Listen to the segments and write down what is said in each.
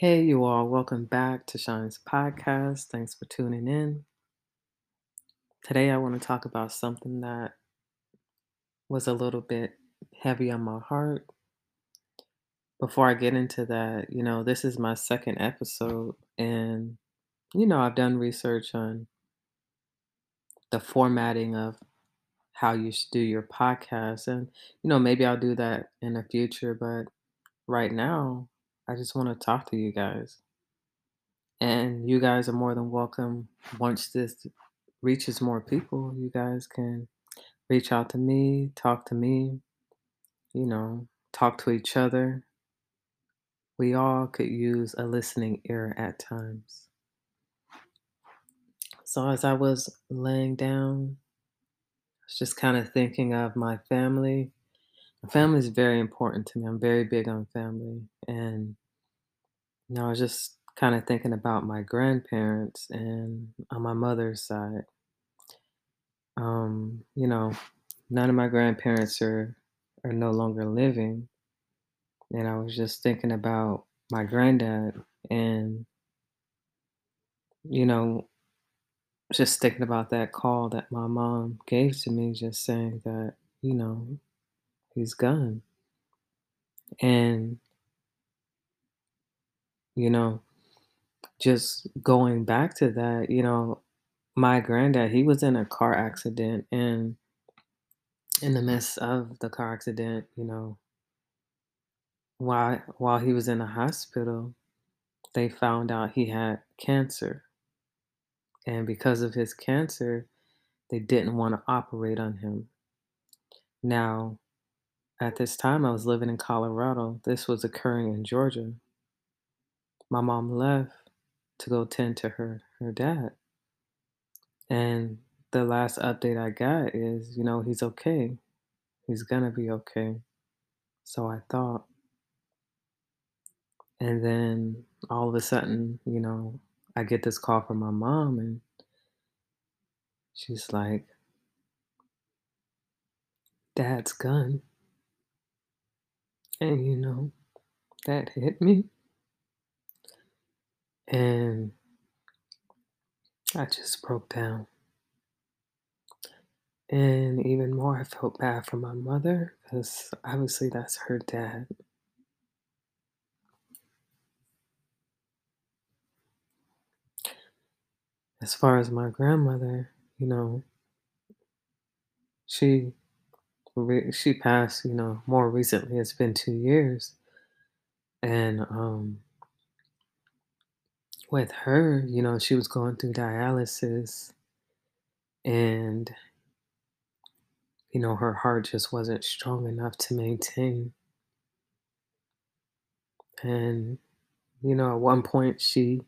Hey, you all, welcome back to Shine's podcast. Thanks for tuning in. Today, I want to talk about something that was a little bit heavy on my heart. Before I get into that, you know, this is my second episode, and, you know, I've done research on the formatting of how you should do your podcast, and, you know, maybe I'll do that in the future, but right now, I just want to talk to you guys. And you guys are more than welcome. Once this reaches more people, you guys can reach out to me, talk to me, you know, talk to each other. We all could use a listening ear at times. So, as I was laying down, I was just kind of thinking of my family. Family is very important to me. I'm very big on family. And, you know, I was just kind of thinking about my grandparents and on my mother's side. Um, you know, none of my grandparents are are no longer living, and I was just thinking about my granddad and you know, just thinking about that call that my mom gave to me just saying that, you know, he's gone. And you know, just going back to that, you know, my granddad, he was in a car accident and in the midst of the car accident, you know, while while he was in the hospital, they found out he had cancer. And because of his cancer, they didn't want to operate on him. Now, at this time, I was living in Colorado. This was occurring in Georgia. My mom left to go tend to her her dad. And the last update I got is, you know, he's okay. He's gonna be okay. So I thought. And then all of a sudden, you know, I get this call from my mom and she's like, Dad's gone. And you know, that hit me. And I just broke down. And even more, I felt bad for my mother because obviously that's her dad. As far as my grandmother, you know, she she passed, you know, more recently. It's been two years, and um, with her, you know, she was going through dialysis, and you know, her heart just wasn't strong enough to maintain. And you know, at one point, she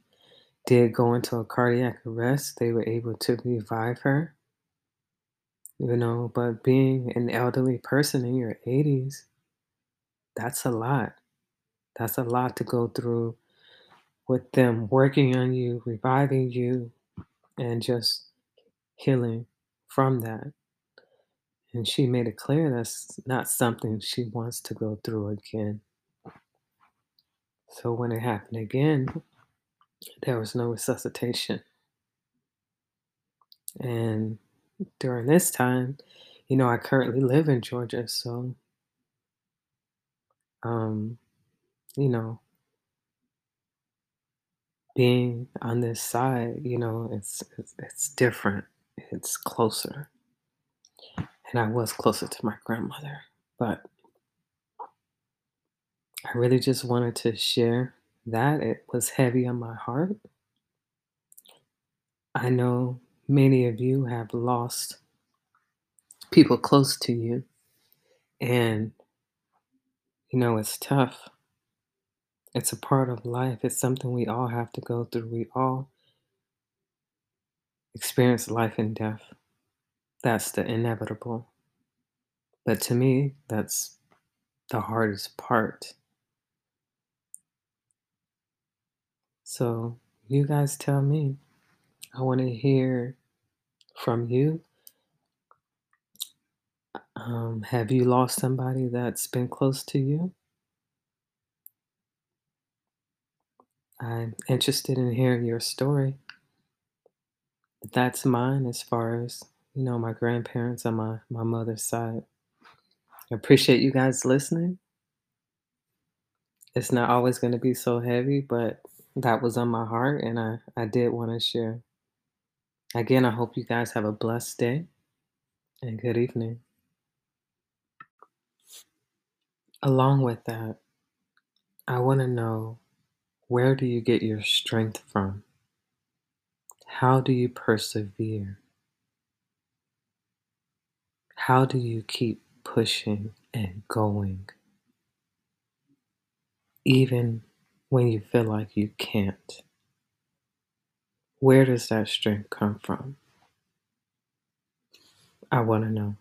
did go into a cardiac arrest. They were able to revive her, you know, but being an elderly person in your 80s, that's a lot. That's a lot to go through with them working on you, reviving you, and just healing from that. And she made it clear that's not something she wants to go through again. So when it happened again, there was no resuscitation. And during this time, you know, I currently live in Georgia, so um, you know, being on this side, you know, it's it's, it's different. It's closer. And I was closer to my grandmother, but I really just wanted to share that. It was heavy on my heart. I know many of you have lost people close to you, and you know, it's tough. It's a part of life. It's something we all have to go through. We all experience life and death. That's the inevitable. But to me, that's the hardest part. So, you guys tell me. I want to hear from you. Um, have you lost somebody that's been close to you? I'm interested in hearing your story. That's mine as far as, you know, my grandparents on my, my mother's side. I appreciate you guys listening. It's not always going to be so heavy, but that was on my heart and I, I did want to share. Again, I hope you guys have a blessed day and good evening. Along with that, I want to know where do you get your strength from? How do you persevere? How do you keep pushing and going? Even when you feel like you can't. Where does that strength come from? I want to know.